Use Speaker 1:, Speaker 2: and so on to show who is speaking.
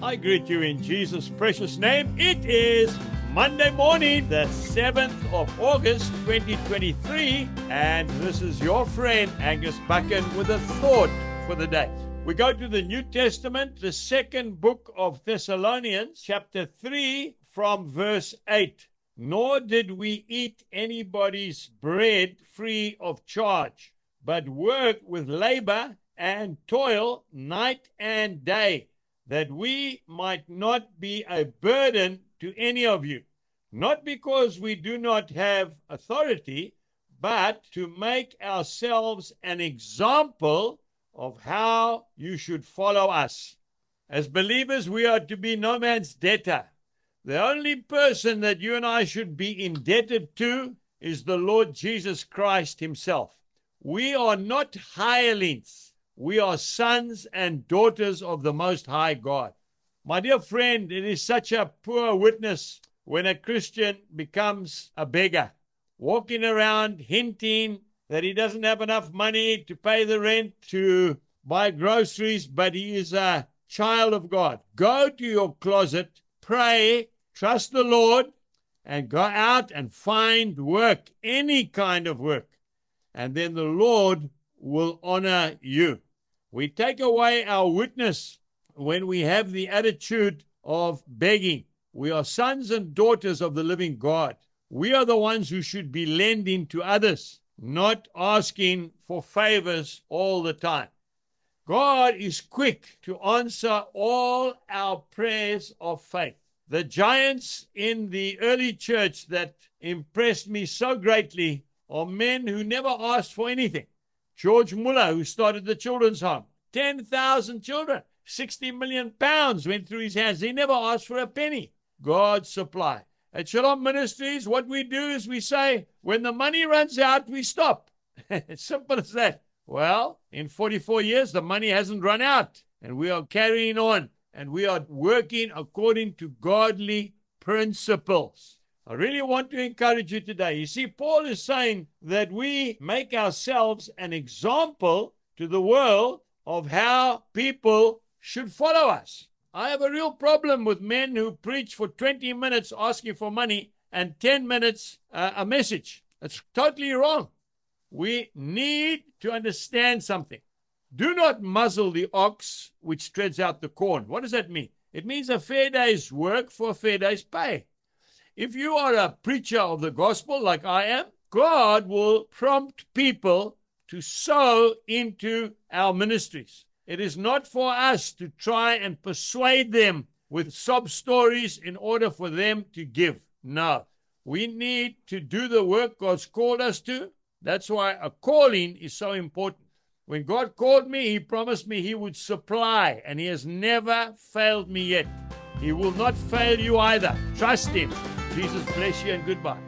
Speaker 1: I greet you in Jesus' precious name. It is Monday morning, the 7th of August 2023, and this is your friend Angus Buchan with a thought for the day. We go to the New Testament, the second book of Thessalonians, chapter 3, from verse 8. Nor did we eat anybody's bread free of charge, but work with labor and toil night and day that we might not be a burden to any of you, not because we do not have authority, but to make ourselves an example of how you should follow us. As believers, we are to be no man's debtor. The only person that you and I should be indebted to is the Lord Jesus Christ Himself. We are not hirelings we are sons and daughters of the Most High God. My dear friend, it is such a poor witness when a Christian becomes a beggar, walking around hinting that he doesn't have enough money to pay the rent, to buy groceries, but he is a child of God. Go to your closet, pray, trust the Lord, and go out and find work, any kind of work. And then the Lord will honor you. We take away our witness when we have the attitude of begging. We are sons and daughters of the living God. We are the ones who should be lending to others, not asking for favors all the time. God is quick to answer all our prayers of faith. The giants in the early church that impressed me so greatly are men who never asked for anything. George Muller, who started the children's home, 10,000 children, 60 million pounds went through his hands. He never asked for a penny. God supply. At Shalom Ministries, what we do is we say, when the money runs out, we stop. simple as that. Well, in 44 years, the money hasn't run out, and we are carrying on, and we are working according to godly principles. I really want to encourage you today. You see, Paul is saying that we make ourselves an example to the world of how people should follow us. I have a real problem with men who preach for 20 minutes asking for money and 10 minutes uh, a message. It's totally wrong. We need to understand something. Do not muzzle the ox which treads out the corn. What does that mean? It means a fair day's work for a fair day's pay. If you are a preacher of the gospel like I am, God will prompt people to sow into our ministries. It is not for us to try and persuade them with sob stories in order for them to give. No. We need to do the work God's called us to. That's why a calling is so important. When God called me, He promised me He would supply, and He has never failed me yet. He will not fail you either. Trust Him. Jesus bless you and goodbye.